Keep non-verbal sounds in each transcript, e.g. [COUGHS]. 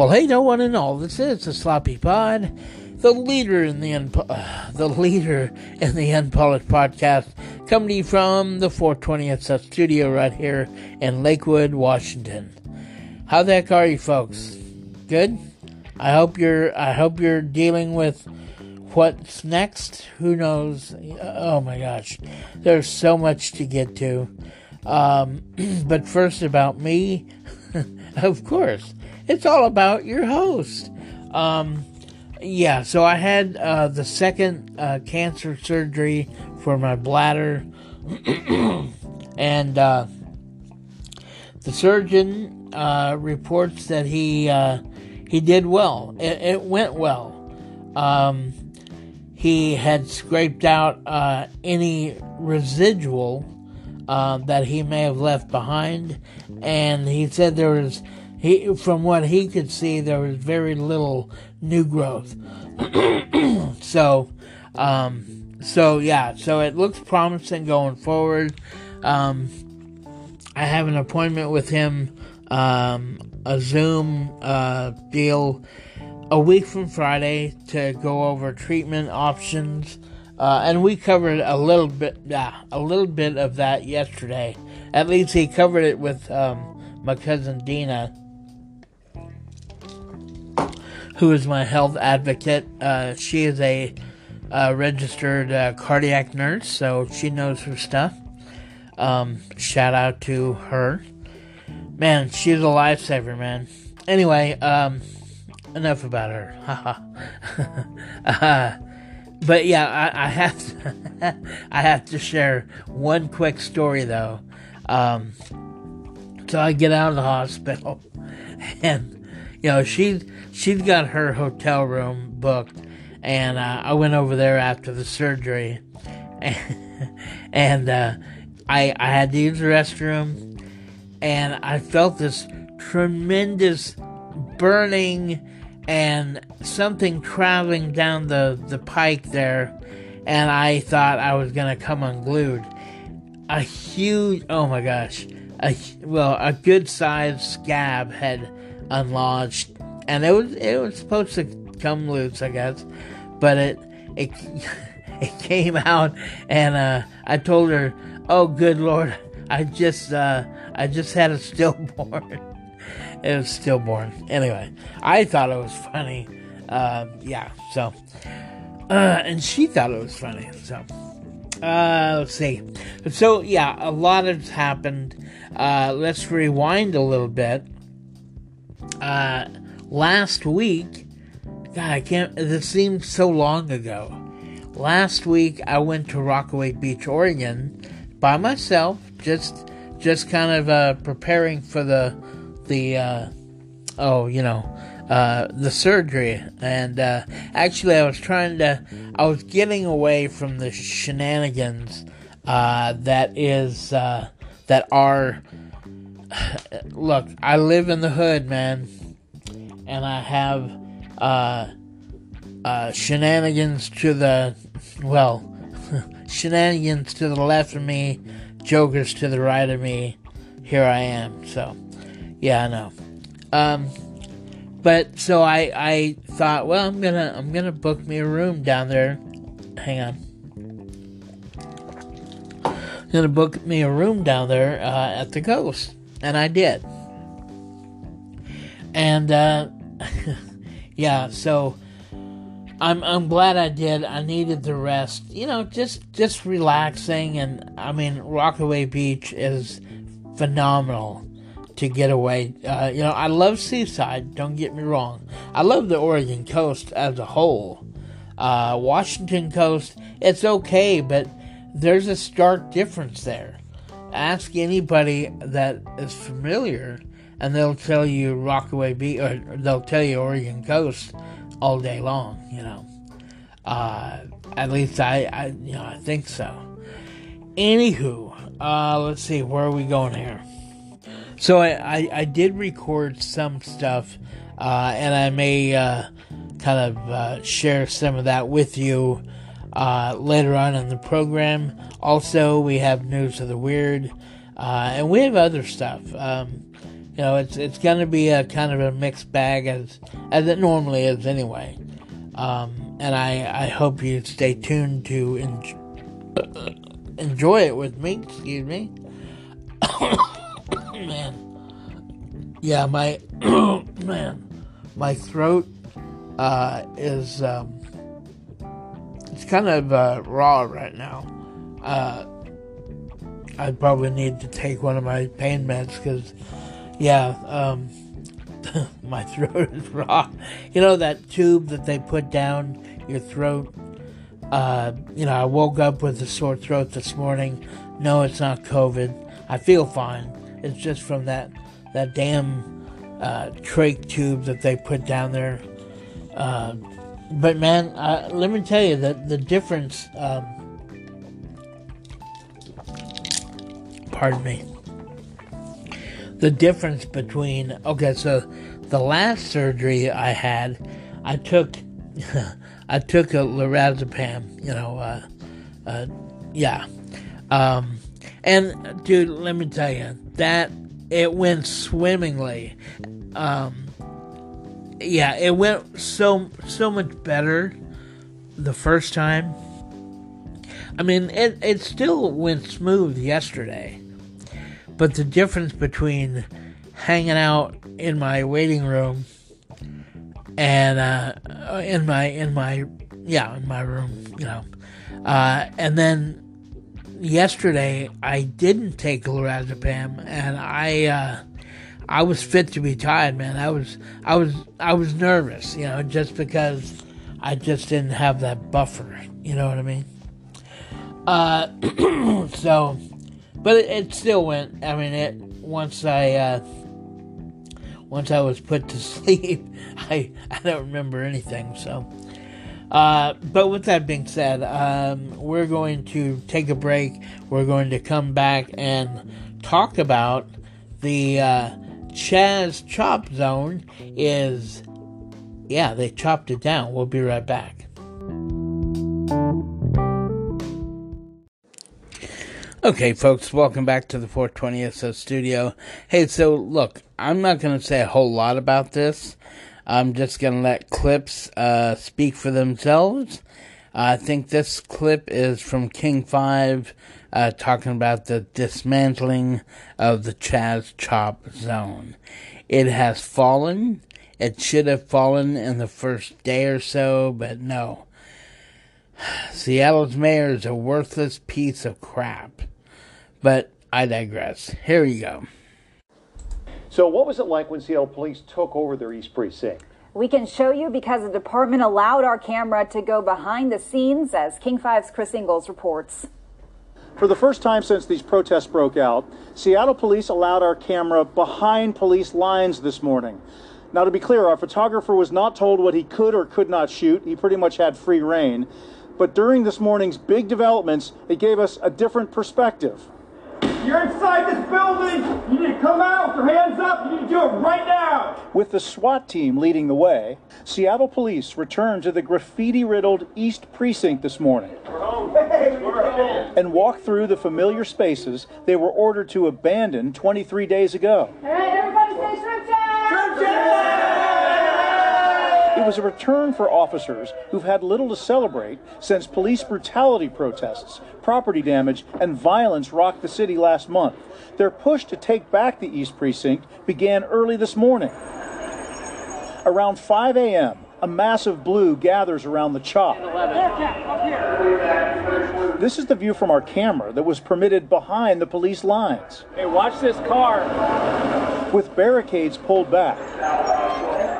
Well, hey, no one and all. This is the Sloppy Pod, the leader in the unpo- uh, the leader in the unpolished podcast, coming to you from the 420th studio right here in Lakewood, Washington. How the heck are you, folks? Good. I hope you're. I hope you're dealing with what's next. Who knows? Oh my gosh, there's so much to get to. Um, [CLEARS THROAT] but first, about me. [LAUGHS] of course it's all about your host. Um, yeah, so I had uh, the second uh, cancer surgery for my bladder, [CLEARS THROAT] and uh, the surgeon uh, reports that he uh, he did well. It, it went well. Um, he had scraped out uh, any residual that he may have left behind, and he said there was he, from what he could see, there was very little new growth. [CLEARS THROAT] so, um, so yeah, so it looks promising going forward. Um, I have an appointment with him, um, a Zoom uh, deal, a week from Friday to go over treatment options. Uh, and we covered a little bit, yeah, a little bit of that yesterday. At least he covered it with um, my cousin Dina who is my health advocate. Uh, she is a uh, registered uh, cardiac nurse, so she knows her stuff. Um, shout out to her. Man, she's a lifesaver, man. Anyway, um, enough about her. [LAUGHS] uh, but yeah, I, I have to, [LAUGHS] I have to share one quick story though. Um, so I get out of the hospital, [LAUGHS] and you know she she'd got her hotel room booked, and uh, I went over there after the surgery, and, [LAUGHS] and uh, I I had to use the restroom, and I felt this tremendous burning and something traveling down the the pike there, and I thought I was gonna come unglued. A huge, oh my gosh, a well, a good sized scab had unlodged and it was it was supposed to come loose, I guess, but it it [LAUGHS] it came out, and uh, I told her, "Oh, good lord, I just uh, I just had a stillborn." [LAUGHS] it was stillborn. Anyway, I thought it was funny. Uh, yeah, so uh, and she thought it was funny. So uh, let's see. So yeah, a lot has happened. Uh, let's rewind a little bit. Uh, last week, God, I can't, this seems so long ago. Last week, I went to Rockaway Beach, Oregon by myself, just, just kind of, uh, preparing for the, the, uh, oh, you know, uh, the surgery. And, uh, actually, I was trying to, I was getting away from the shenanigans, uh, that is, uh, that are, [SIGHS] look, I live in the hood, man and I have uh, uh, shenanigans to the well, [LAUGHS] shenanigans to the left of me, jokers to the right of me. Here I am. So, yeah, I know. Um, but so I I thought, well, I'm gonna I'm gonna book me a room down there. Hang on. Gonna book me a room down there uh, at the coast, and I did. And uh, [LAUGHS] yeah, so I'm I'm glad I did. I needed the rest. You know, just just relaxing and I mean Rockaway Beach is phenomenal to get away. Uh, you know, I love Seaside, don't get me wrong. I love the Oregon coast as a whole. Uh, Washington coast, it's okay, but there's a stark difference there. Ask anybody that is familiar and they'll tell you Rockaway Beach, or they'll tell you Oregon Coast all day long. You know, uh, at least I, I, you know, I think so. Anywho, uh, let's see, where are we going here? So I, I, I did record some stuff, uh, and I may uh, kind of uh, share some of that with you uh, later on in the program. Also, we have news of the weird, uh, and we have other stuff. Um, you know, it's it's going to be a kind of a mixed bag as as it normally is anyway. Um, and I I hope you stay tuned to en- enjoy it with me. Excuse me. [COUGHS] man, yeah, my [COUGHS] man, my throat uh, is um, it's kind of uh, raw right now. Uh, I probably need to take one of my pain meds because, yeah, um, [LAUGHS] my throat is [LAUGHS] raw. You know that tube that they put down your throat. Uh, you know, I woke up with a sore throat this morning. No, it's not COVID. I feel fine. It's just from that that damn uh, trach tube that they put down there. Uh, but man, uh, let me tell you that the difference. Um, pardon me. The difference between okay, so the last surgery I had, I took, [LAUGHS] I took a lorazepam. You know, uh, uh, yeah, um, and dude, let me tell you that it went swimmingly. Um, yeah, it went so so much better the first time. I mean, it it still went smooth yesterday, but the difference between hanging out in my waiting room and uh, in my in my yeah in my room, you know, uh, and then yesterday I didn't take lorazepam, and I. Uh, I was fit to be tied, man. I was I was I was nervous, you know, just because I just didn't have that buffer. You know what I mean? Uh, [CLEARS THROAT] so, but it, it, still went. I mean, it once I uh, once I was put to [LAUGHS] sleep, I I don't remember anything. So, uh, but with that being said, um, we're going to take a break. We're going to come back and talk about the uh, Chaz Chop Zone is, yeah, they chopped it down. We'll be right back. Okay, folks, welcome back to the 420 studio. Hey, so look, I'm not going to say a whole lot about this. I'm just going to let clips uh, speak for themselves. I think this clip is from King 5 uh, talking about the dismantling of the Chaz Chop zone. It has fallen. It should have fallen in the first day or so, but no. [SIGHS] Seattle's mayor is a worthless piece of crap. But I digress. Here you go. So, what was it like when Seattle police took over their East Precinct? We can show you because the department allowed our camera to go behind the scenes, as King 5's Chris Ingalls reports. For the first time since these protests broke out, Seattle police allowed our camera behind police lines this morning. Now, to be clear, our photographer was not told what he could or could not shoot. He pretty much had free reign. But during this morning's big developments, it gave us a different perspective. You're inside this building. You need to come out with your hands up. You need to do it right now. With the SWAT team leading the way, Seattle police returned to the graffiti riddled East Precinct this morning. We're home. We're home. And walked through the familiar spaces they were ordered to abandon 23 days ago. All right, everybody say shrimp Shrimp it was a return for officers who've had little to celebrate since police brutality protests, property damage, and violence rocked the city last month. Their push to take back the East Precinct began early this morning. Around 5 a.m., a massive blue gathers around the chop. This is the view from our camera that was permitted behind the police lines. Hey, watch this car. With barricades pulled back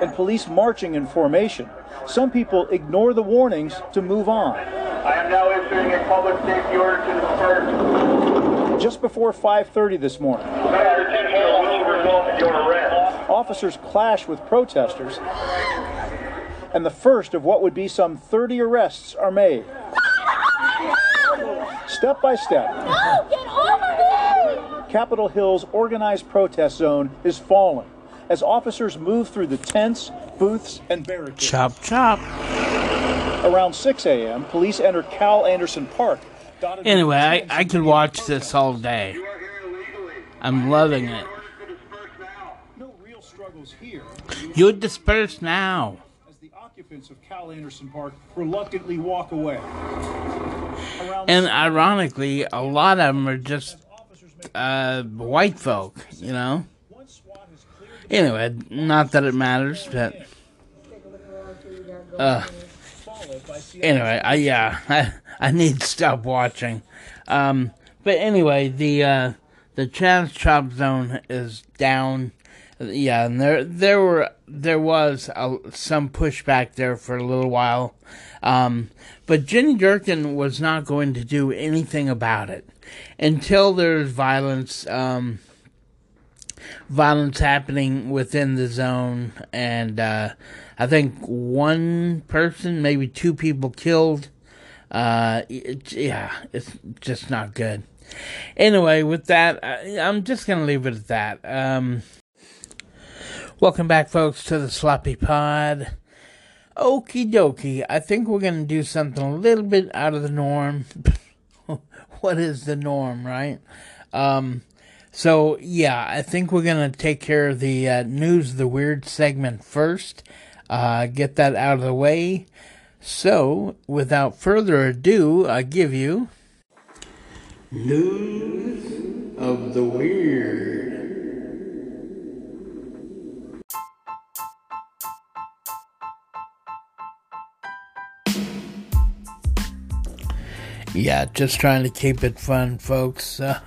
and police marching in formation, some people ignore the warnings to move on. I am now issuing a public safety order to disperse. Just before 5:30 this morning. Officers clash with protesters, and the first of what would be some 30 arrests are made. Step by step, No, get over me! Capitol Hill's organized protest zone is falling as officers move through the tents, booths, and barricades. Chop, chop. Around 6 a.m., police enter Cal Anderson Park. Anyway, I, I could watch this all day. I'm loving it. vehicles here You disperse now. as the occupants of Cal Anderson Park reluctantly walk away. Around And ironically, a lot of them are just uh, white folk, you know? once SWAT has cleared the Anyway, not that it matters, but. Uh, anyway, I, yeah, [LAUGHS] I, I need to stop watching. Um, but anyway, the, uh, the Chaz chop zone is down. Yeah, and there, there were, there was a, some pushback there for a little while. Um, but Jenny Durkan was not going to do anything about it until there's violence, um, violence happening within the zone, and uh, I think one person, maybe two people killed. Uh, it, yeah, it's just not good. Anyway, with that, I, I'm just gonna leave it at that. Um, welcome back, folks, to the Sloppy Pod. Okie dokie. I think we're gonna do something a little bit out of the norm. [LAUGHS] what is the norm, right? Um, so yeah, I think we're gonna take care of the uh, news, the weird segment first. Uh, get that out of the way. So, without further ado, I give you news of the weird. Yeah, just trying to keep it fun, folks. Uh,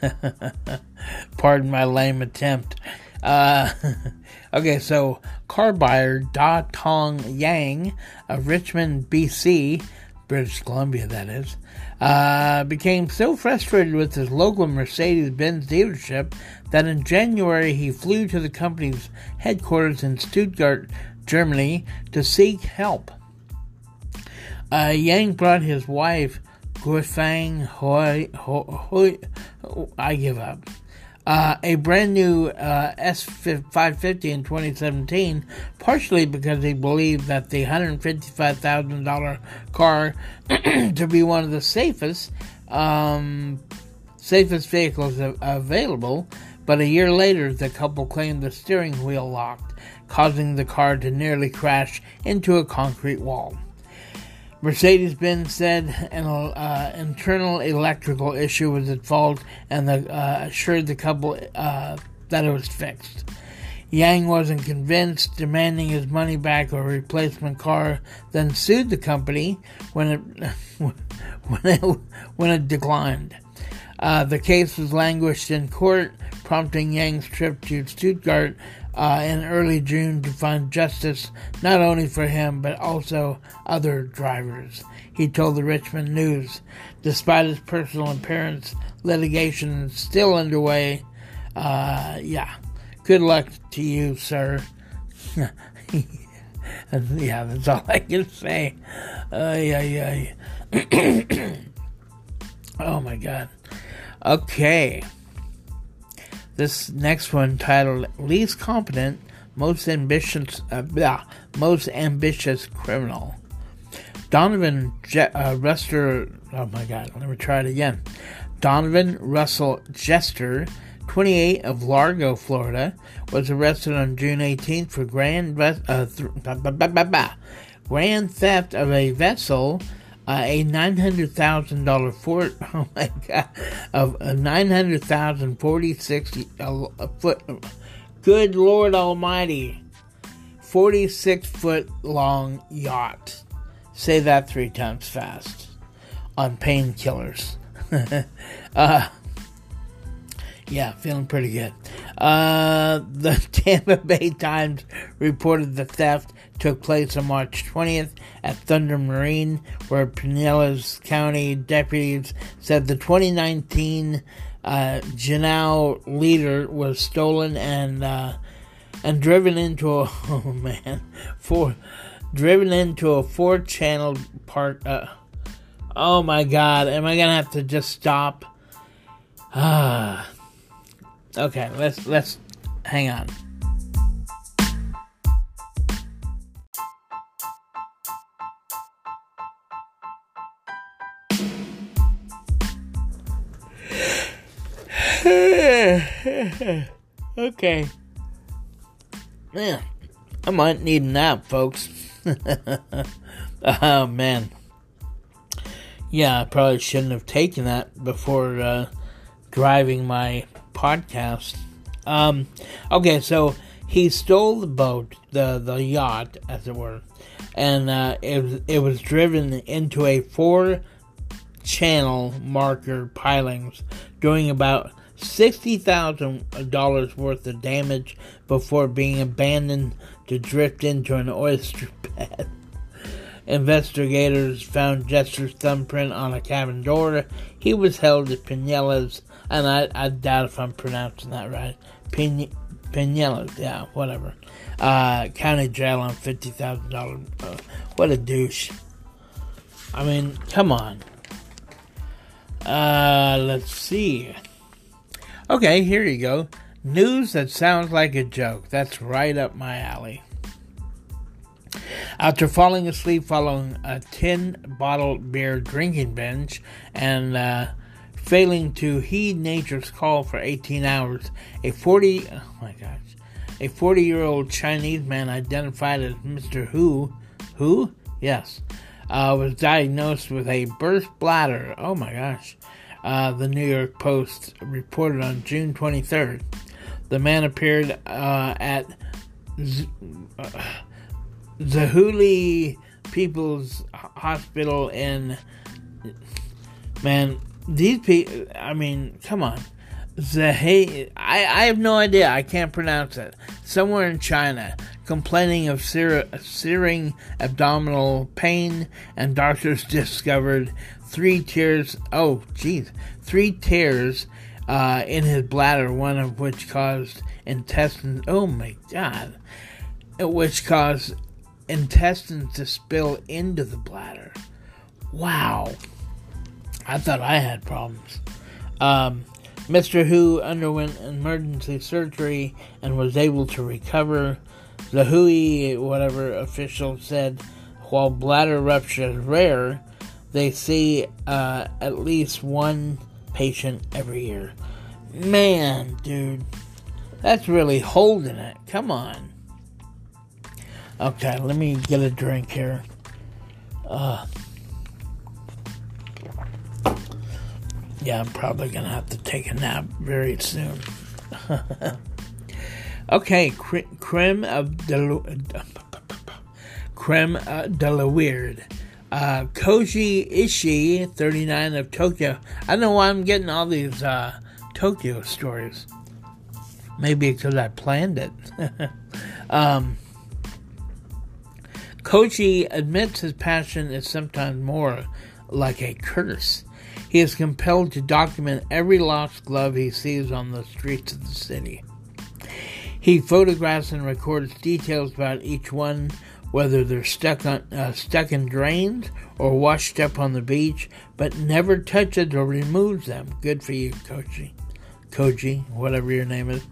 [LAUGHS] pardon my lame attempt. Uh, [LAUGHS] okay, so car buyer Da Tong Yang of Richmond, BC, British Columbia, that is, uh, became so frustrated with his local Mercedes Benz dealership that in January he flew to the company's headquarters in Stuttgart, Germany, to seek help. Uh, Yang brought his wife, Guifang Hoi, Hoi, Hoi, I give up. Uh, a brand new uh, S550 in 2017, partially because he believed that the $155,000 car [CLEARS THROAT] to be one of the safest, um, safest vehicles available. But a year later, the couple claimed the steering wheel locked, causing the car to nearly crash into a concrete wall. Mercedes Benz said an uh, internal electrical issue was at fault and the, uh, assured the couple uh, that it was fixed. Yang wasn't convinced, demanding his money back or a replacement car, then sued the company when it [LAUGHS] when it, when it declined. Uh, the case was languished in court, prompting Yang's trip to Stuttgart uh, in early June to find justice not only for him but also other drivers. He told the Richmond News, despite his personal appearance, litigation is still underway. Uh, yeah, good luck to you, sir. [LAUGHS] yeah, that's all I can say. Yeah, [CLEARS THROAT] yeah. oh my God. Okay. This next one titled "Least Competent, Most Ambitious, uh, blah, Most Ambitious Criminal." Donovan Je- uh, Ruster. Oh my God! Let me try it again. Donovan Russell Jester, 28 of Largo, Florida, was arrested on June 18th for grand uh, th- bah, bah, bah, grand theft of a vessel uh, a nine hundred thousand dollar fort. [LAUGHS] Oh my god, of a nine hundred thousand forty six uh, foot. Good Lord Almighty, forty six foot long yacht. Say that three times fast. On painkillers. [LAUGHS] uh, yeah, feeling pretty good. Uh, the [LAUGHS] Tampa Bay Times reported the theft took place on March 20th at Thunder Marine, where Pinellas County deputies said the 2019 uh, Janelle leader was stolen and uh, and driven into a [LAUGHS] oh man for driven into a four channel part. Uh, oh my God, am I gonna have to just stop? Ah. [SIGHS] Okay, let's let's hang on. [LAUGHS] okay. Yeah, I might need a nap, folks. [LAUGHS] oh man. Yeah, I probably shouldn't have taken that before uh, driving my podcast. Um, okay, so he stole the boat, the the yacht, as it were, and uh, it it was driven into a four channel marker pilings, doing about sixty thousand dollars worth of damage before being abandoned to drift into an oyster [LAUGHS] bed. Investigators found Jester's thumbprint on a cabin door. He was held at Pinellas, and I, I doubt if I'm pronouncing that right. Pin, Pinellas, yeah, whatever. Uh, county jail on fifty thousand dollars. Uh, what a douche! I mean, come on. Uh, let's see. Okay, here you go. News that sounds like a joke. That's right up my alley. After falling asleep following a 10 bottle beer drinking binge and uh, failing to heed nature's call for 18 hours, a 40 oh my gosh, a 40 year old Chinese man identified as Mr. Who, who yes, uh, was diagnosed with a burst bladder. Oh my gosh. Uh, the New York Post reported on June 23rd. The man appeared uh, at Z- uh, Zahuli People's Hospital in. Man, these people. I mean, come on. Zahe, I, I have no idea. I can't pronounce it. Somewhere in China, complaining of sear, searing abdominal pain, and doctors [LAUGHS] discovered three tears. Oh, jeez, three tears uh, in his bladder, one of which caused intestine. Oh my God, which caused intestines to spill into the bladder. Wow, I thought I had problems. Um, Mr. Who underwent emergency surgery and was able to recover. The Hui, whatever official said, while bladder rupture is rare, they see uh, at least one patient every year. Man, dude, that's really holding it. Come on. Okay, let me get a drink here. Uh, yeah, I'm probably gonna have to take a nap very soon. [LAUGHS] okay, creme of the [LAUGHS] creme de la weird. Uh, Koji Ishii, 39 of Tokyo. I don't know why I'm getting all these uh, Tokyo stories. Maybe because I planned it. [LAUGHS] um, Koji admits his passion is sometimes more like a curse. He is compelled to document every lost glove he sees on the streets of the city. He photographs and records details about each one, whether they're stuck on uh, stuck in drains or washed up on the beach, but never touches or removes them. Good for you, Koji. Koji, whatever your name is.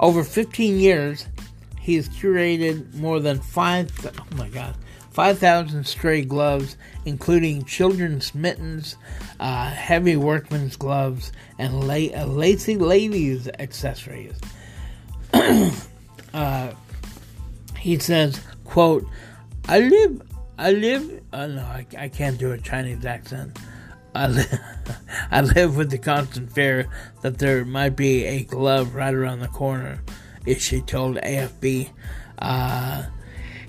Over 15 years, he has curated more than five. Oh my God, 5,000 stray gloves, including children's mittens, uh, heavy workman's gloves, and la- uh, lacy ladies' accessories. [CLEARS THROAT] uh, he says, quote, I live, I live, oh no, I, I can't do a Chinese accent. I, li- [LAUGHS] I live with the constant fear that there might be a glove right around the corner, she told AFP. Uh,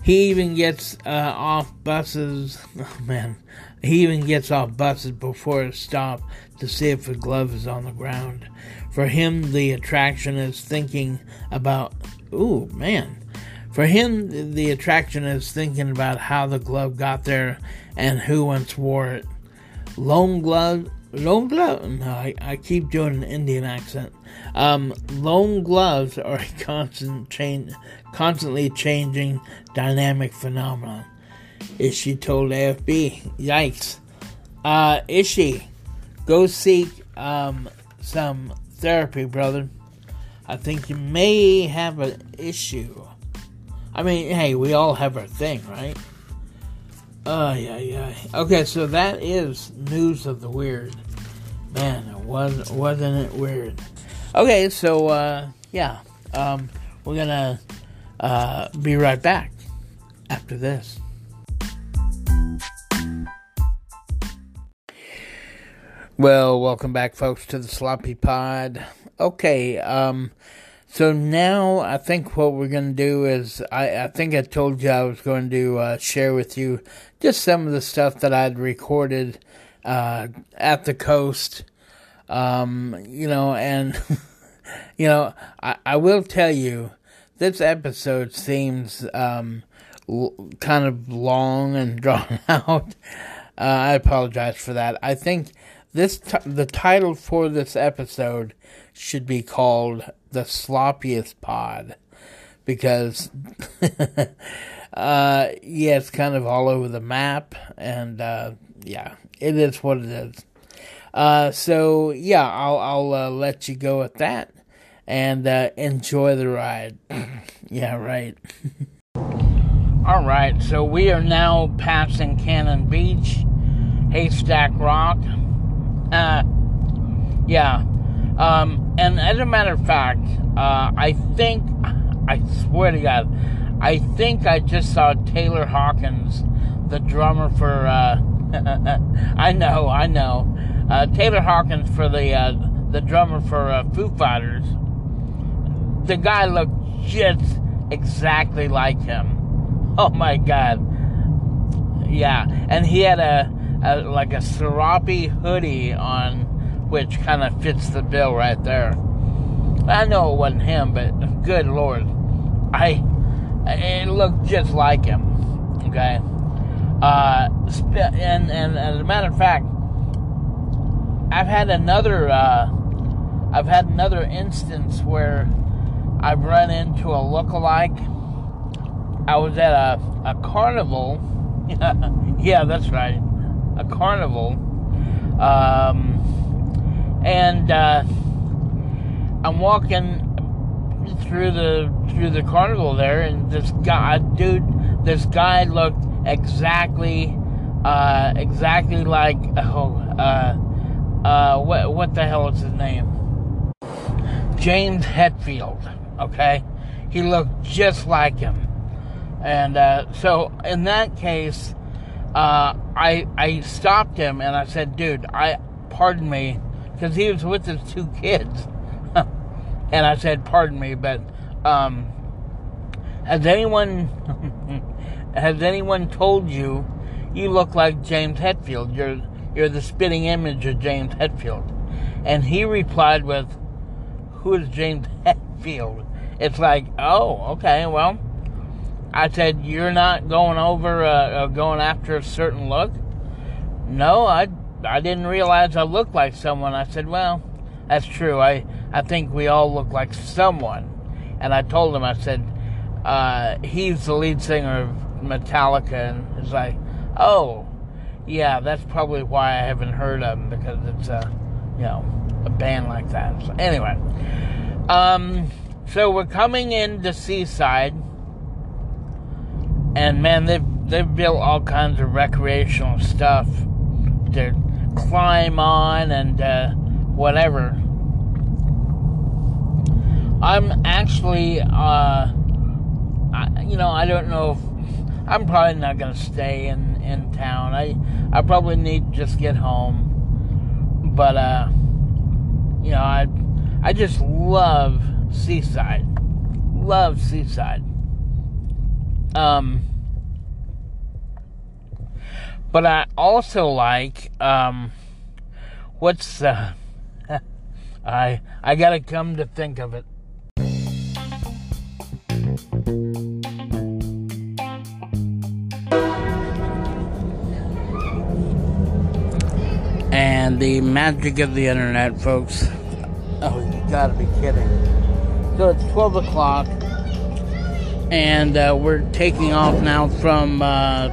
he even gets uh, off buses. [LAUGHS] Oh man, he even gets off buses before a stop to see if a glove is on the ground. For him, the attraction is thinking about. Ooh man. For him, the attraction is thinking about how the glove got there and who once wore it. Lone glove, lone glove. No, I, I keep doing an Indian accent. Um, lone gloves are a constant change, constantly changing dynamic phenomenon. Ishii told AFP, "Yikes, uh, Ishii, go seek um, some therapy, brother. I think you may have an issue. I mean, hey, we all have our thing, right?" Oh yeah, yeah. Okay, so that is news of the weird. Man, was wasn't it weird? Okay, so uh, yeah, um, we're gonna Uh, be right back after this. Well, welcome back, folks, to the Sloppy Pod. Okay, um, so now I think what we're going to do is I, I think I told you I was going to uh, share with you just some of the stuff that I'd recorded uh, at the coast. Um, you know, and, [LAUGHS] you know, I, I will tell you this episode seems um, l- kind of long and [LAUGHS] drawn out. Uh, I apologize for that. I think this t- the title for this episode should be called the sloppiest pod because [LAUGHS] uh yeah it's kind of all over the map and uh yeah it is what it is. Uh so yeah i'll i'll uh, let you go at that and uh enjoy the ride. [CLEARS THROAT] Yeah right. [LAUGHS] All right so we are now passing cannon beach haystack rock. Uh, yeah. Um, and as a matter of fact, uh, I think, I swear to God, I think I just saw Taylor Hawkins, the drummer for, uh, [LAUGHS] I know, I know, uh, Taylor Hawkins for the, uh, the drummer for uh, Foo Fighters. The guy looked just exactly like him. [LAUGHS] Oh my God. Yeah. And he had a, a, like a serape hoodie on, which kind of fits the bill right there. I know it wasn't him, but good lord, I it looked just like him. Okay, uh, and and as a matter of fact, I've had another uh, I've had another instance where I've run into a look-alike. I was at a, a carnival. [LAUGHS] yeah, that's right a carnival, um, and uh, I'm walking through the through the carnival there, and this guy, dude, this guy looked exactly, uh, exactly like oh, uh, uh, what what the hell is his name? James Hetfield. Okay, he looked just like him, and uh, so in that case uh, I I stopped him and I said, "Dude, I pardon me," because he was with his two kids, [LAUGHS] and I said, "Pardon me, but um, has anyone [LAUGHS] has anyone told you you look like James Hetfield? You're you're the spitting image of James Hetfield," and he replied with, "Who is James [LAUGHS] Hetfield?" It's like, oh, okay, well I said, "You're not going over, uh, uh, going after a certain look." No, I, I didn't realize I looked like someone. I said, "Well, that's true. I, I think we all look like someone." And I told him, I said, uh, "He's the lead singer of Metallica," and it's like, "Oh, yeah, that's probably why I haven't heard of him because it's a, you know, a band like that." So anyway, um, so we're coming into Seaside and man, they've they've built all kinds of recreational stuff to climb on and uh, whatever. I'm actually, uh, I, you know, I don't know if I'm probably not gonna stay in in town. I I probably need to just get home, but uh, you know, I I just love Seaside, love Seaside. Um, but I also like um, what's uh, [LAUGHS] I I gotta come to think of it. And the magic of the internet, folks. Oh, you gotta be kidding. So it's 12 o'clock and uh, we're taking off now from uh,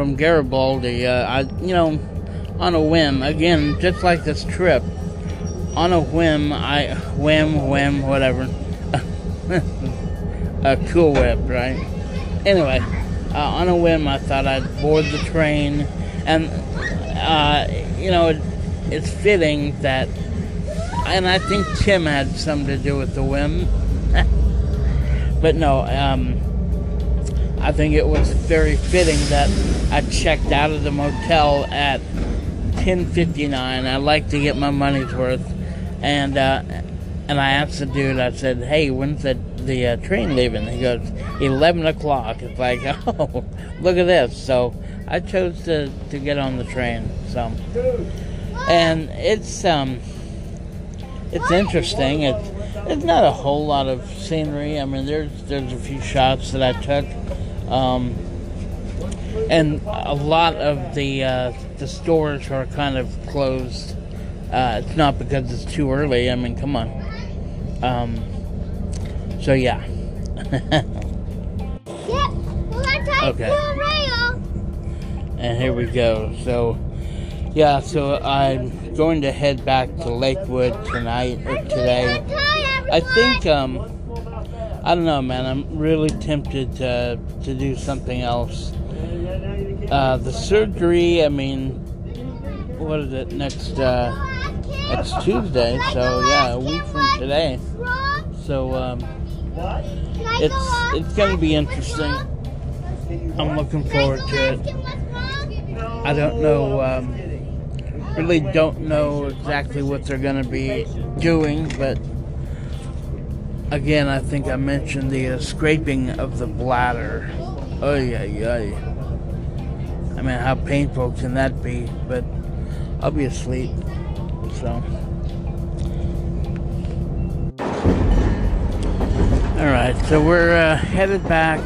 from Garibaldi. Uh, I, you know, on a whim again, just like this trip. On a whim, I whim whim whatever. [LAUGHS] a cool whip, right? Anyway, uh, on a whim, I thought I'd board the train, and uh, you know, it, it's fitting that, and I think Tim had something to do with the whim [LAUGHS] but no, um, I think it was very fitting that I checked out of the motel at 10:59. I like to get my money's worth, and uh, and I asked the dude. I said, "Hey, when's the the uh, train leaving?" He goes, "11 o'clock." It's like, [LAUGHS] oh, look at this. So I chose to to get on the train. So, and it's um, it's interesting. It's it's not a whole lot of scenery. I mean, there's there's a few shots that I took, um, and a lot of the uh, the stores are kind of closed. Uh, it's not because it's too early. I mean, come on. Um, so yeah. [LAUGHS] okay. And here we go. So yeah, so I'm going to head back to Lakewood tonight or today. I think um I don't know, man. I'm really tempted to to do something else. Uh, the surgery. I mean, what is it next? Uh, Tuesday. So yeah, a week from today. So um, it's it's gonna be interesting. I'm looking forward to it. I don't know. Um, really don't know exactly what they're gonna be doing, but again, I think I mentioned the uh, scraping of the bladder. Oh yeah, yeah. I mean, how painful can that be? But I'll be asleep, so. All right, so we're uh, headed back.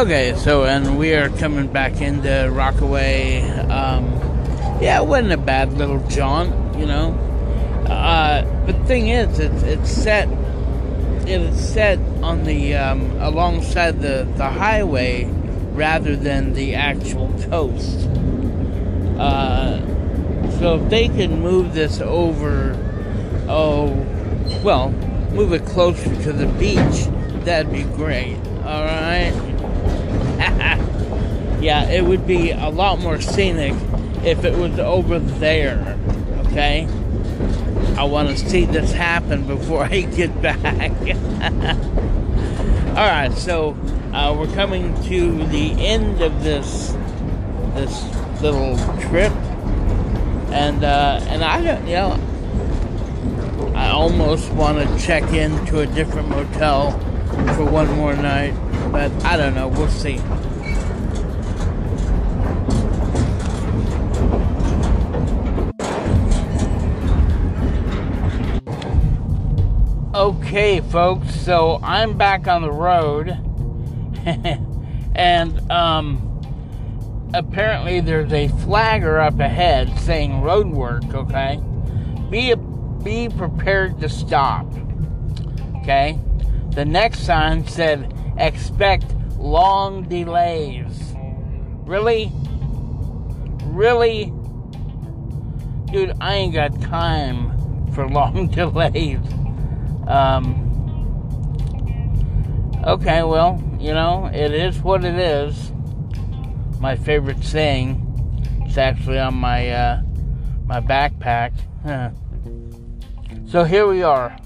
Okay, so and we are coming back into Rockaway. Um, yeah, it wasn't a bad little jaunt, you know. Uh, but the thing is, it's it's set. It is set on the um, alongside the the highway rather than the actual coast. Uh, so if they can move this over, oh, well, move it closer to the beach, that'd be great. All right. [LAUGHS] yeah, it would be a lot more scenic if it was over there. Okay? I want to see this happen before [LAUGHS] I get back. [LAUGHS] Alright, so uh, we're coming to the end of this this little trip. And uh, and I don't you know I almost want to check into a different motel for one more night. But I don't know. We'll see. Okay, folks. So I'm back on the road, [LAUGHS] and um, apparently there's a flagger up ahead saying road work. Okay, be be prepared to stop. Okay. The next sign said expect long delays. Really? Really? Dude, I ain't got time for long [LAUGHS] delays. Um, okay, well, you know, it is what it is. My favorite saying. It's actually on my uh, my backpack. [LAUGHS] so here we are.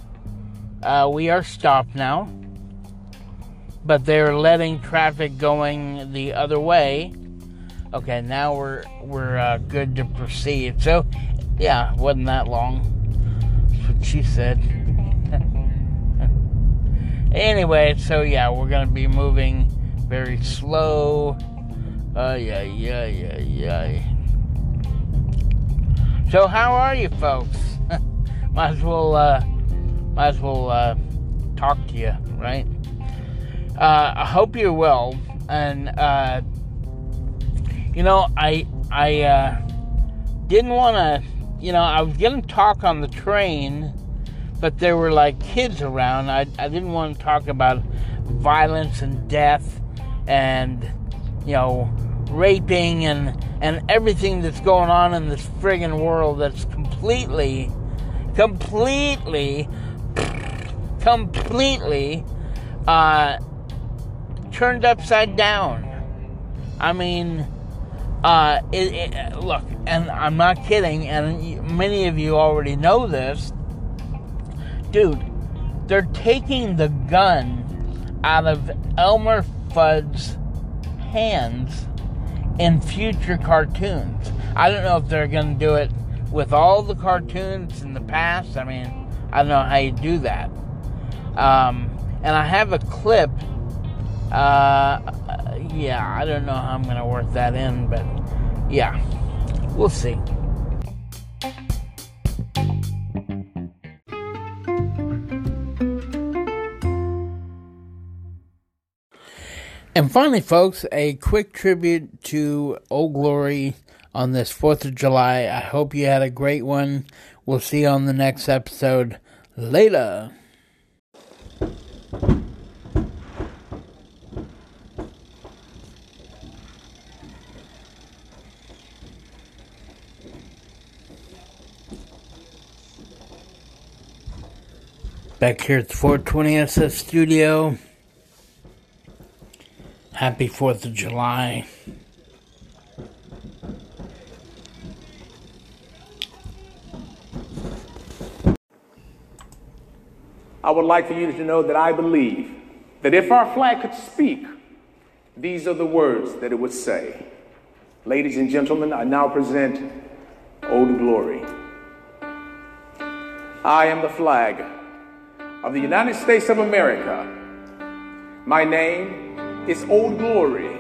Uh, we are stopped now but they're letting traffic going the other way. Okay, now we're we're uh, good to proceed. So, yeah, wasn't that long. That's what she said. [LAUGHS] anyway, so yeah, we're gonna be moving very slow. Uh, yeah, yeah, yeah, yeah. So, how are you, folks? [LAUGHS] might as well, uh, might as well uh, talk to you, right? Uh, I hope you're well, and uh, you know, I I uh, didn't want to, you know, I was gonna talk on the train, but there were like kids around. I I didn't want to talk about violence and death, and you know, raping and and everything that's going on in this friggin' world that's completely completely, completely, completely uh, turned upside down. I mean, uh, it, it, look, and I'm not kidding, and many of you already know this. Dude, they're taking the gun out of Elmer Fudd's hands in future cartoons. I don't know if they're going to do it with all the cartoons in the past. I mean, I don't know how you do that. Um, and I have a clip. Uh, yeah, I don't know how I'm going to work that in, but yeah, we'll see. And finally, folks, a quick tribute to Old Glory on this 4th of July. I hope you had a great one. We'll see you on the next episode. Later. Back here at the 420 SS studio. Happy 4th of July. I would like for you to know that I believe that if our flag could speak, these are the words that it would say. Ladies and gentlemen, I now present Old Glory. I am the flag of the United States of America. My name is Old Glory.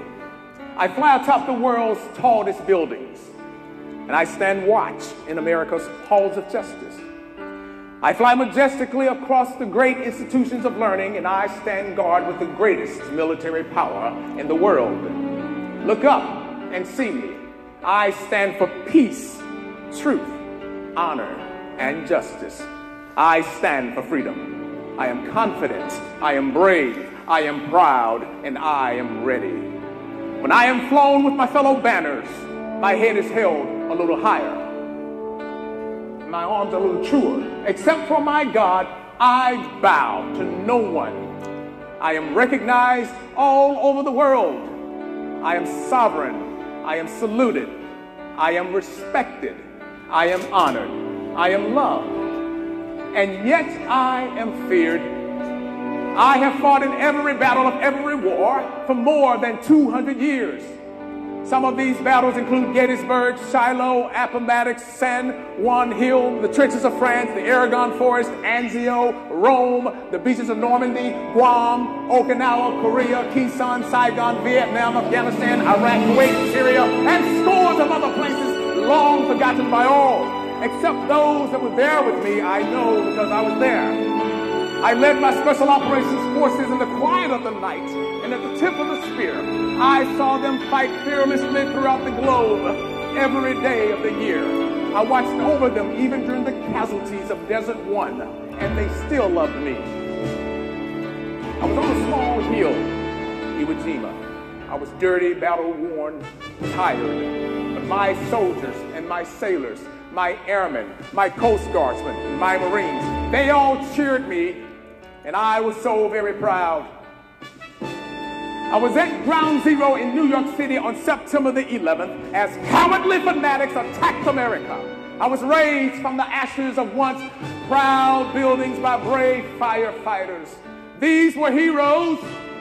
I fly atop the world's tallest buildings, and I stand watch in America's halls of justice. I fly majestically across the great institutions of learning, and I stand guard with the greatest military power in the world. Look up and see me. I stand for peace, truth, honor, and justice. I stand for freedom. I am confident. I am brave. I am proud and I am ready. When I am flown with my fellow banners, my head is held a little higher. My arms a little truer. Except for my God, I bow to no one. I am recognized all over the world. I am sovereign. I am saluted. I am respected. I am honored. I am loved. And yet I am feared I have fought in every battle of every war for more than 200 years. Some of these battles include Gettysburg, Shiloh, Appomattox, San Juan Hill, the trenches of France, the Argonne Forest, Anzio, Rome, the beaches of Normandy, Guam, Okinawa, Korea, Khe Sanh, Saigon, Vietnam, Afghanistan, Iraq, Kuwait, Syria, and scores of other places long forgotten by all, except those that were there with me. I know because I was there. I led my special operations forces in the quiet of the night and at the tip of the spear. I saw them fight fearlessly throughout the globe every day of the year. I watched over them even during the casualties of Desert One, and they still loved me. I was on a small hill, Iwo Jima. I was dirty, battle worn, tired. But my soldiers and my sailors, my airmen, my Coast Guardsmen, my Marines, they all cheered me and I was so very proud. I was at ground zero in New York City on September the 11th as cowardly fanatics attacked America. I was raised from the ashes of once proud buildings by brave firefighters. These were heroes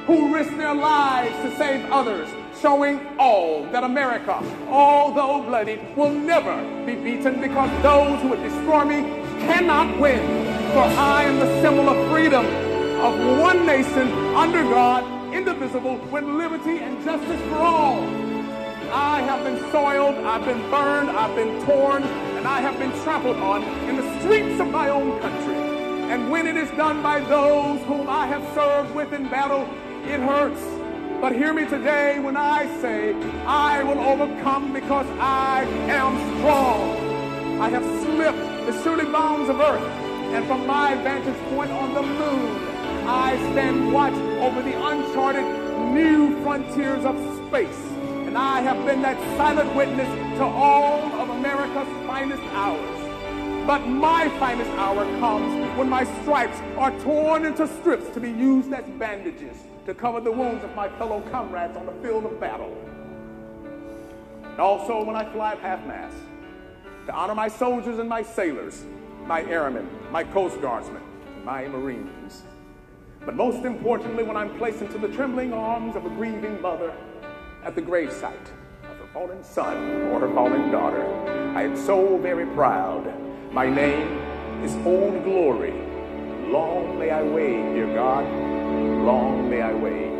who risked their lives to save others, showing all that America, although bloody, will never be beaten because those who would destroy me cannot win. For I am the symbol of freedom, of one nation under God, indivisible, with liberty and justice for all. I have been soiled, I've been burned, I've been torn, and I have been trampled on in the streets of my own country. And when it is done by those whom I have served with in battle, it hurts. But hear me today when I say, I will overcome because I am strong. I have slipped the surely bounds of earth and from my vantage point on the moon, I stand watch over the uncharted new frontiers of space. And I have been that silent witness to all of America's finest hours. But my finest hour comes when my stripes are torn into strips to be used as bandages to cover the wounds of my fellow comrades on the field of battle. And also when I fly at half mast to honor my soldiers and my sailors, my airmen, my coast guardsmen, my marines. But most importantly, when I'm placed into the trembling arms of a grieving mother at the gravesite of her fallen son or her fallen daughter, I am so very proud. My name is Old Glory. Long may I wave, dear God. Long may I wait.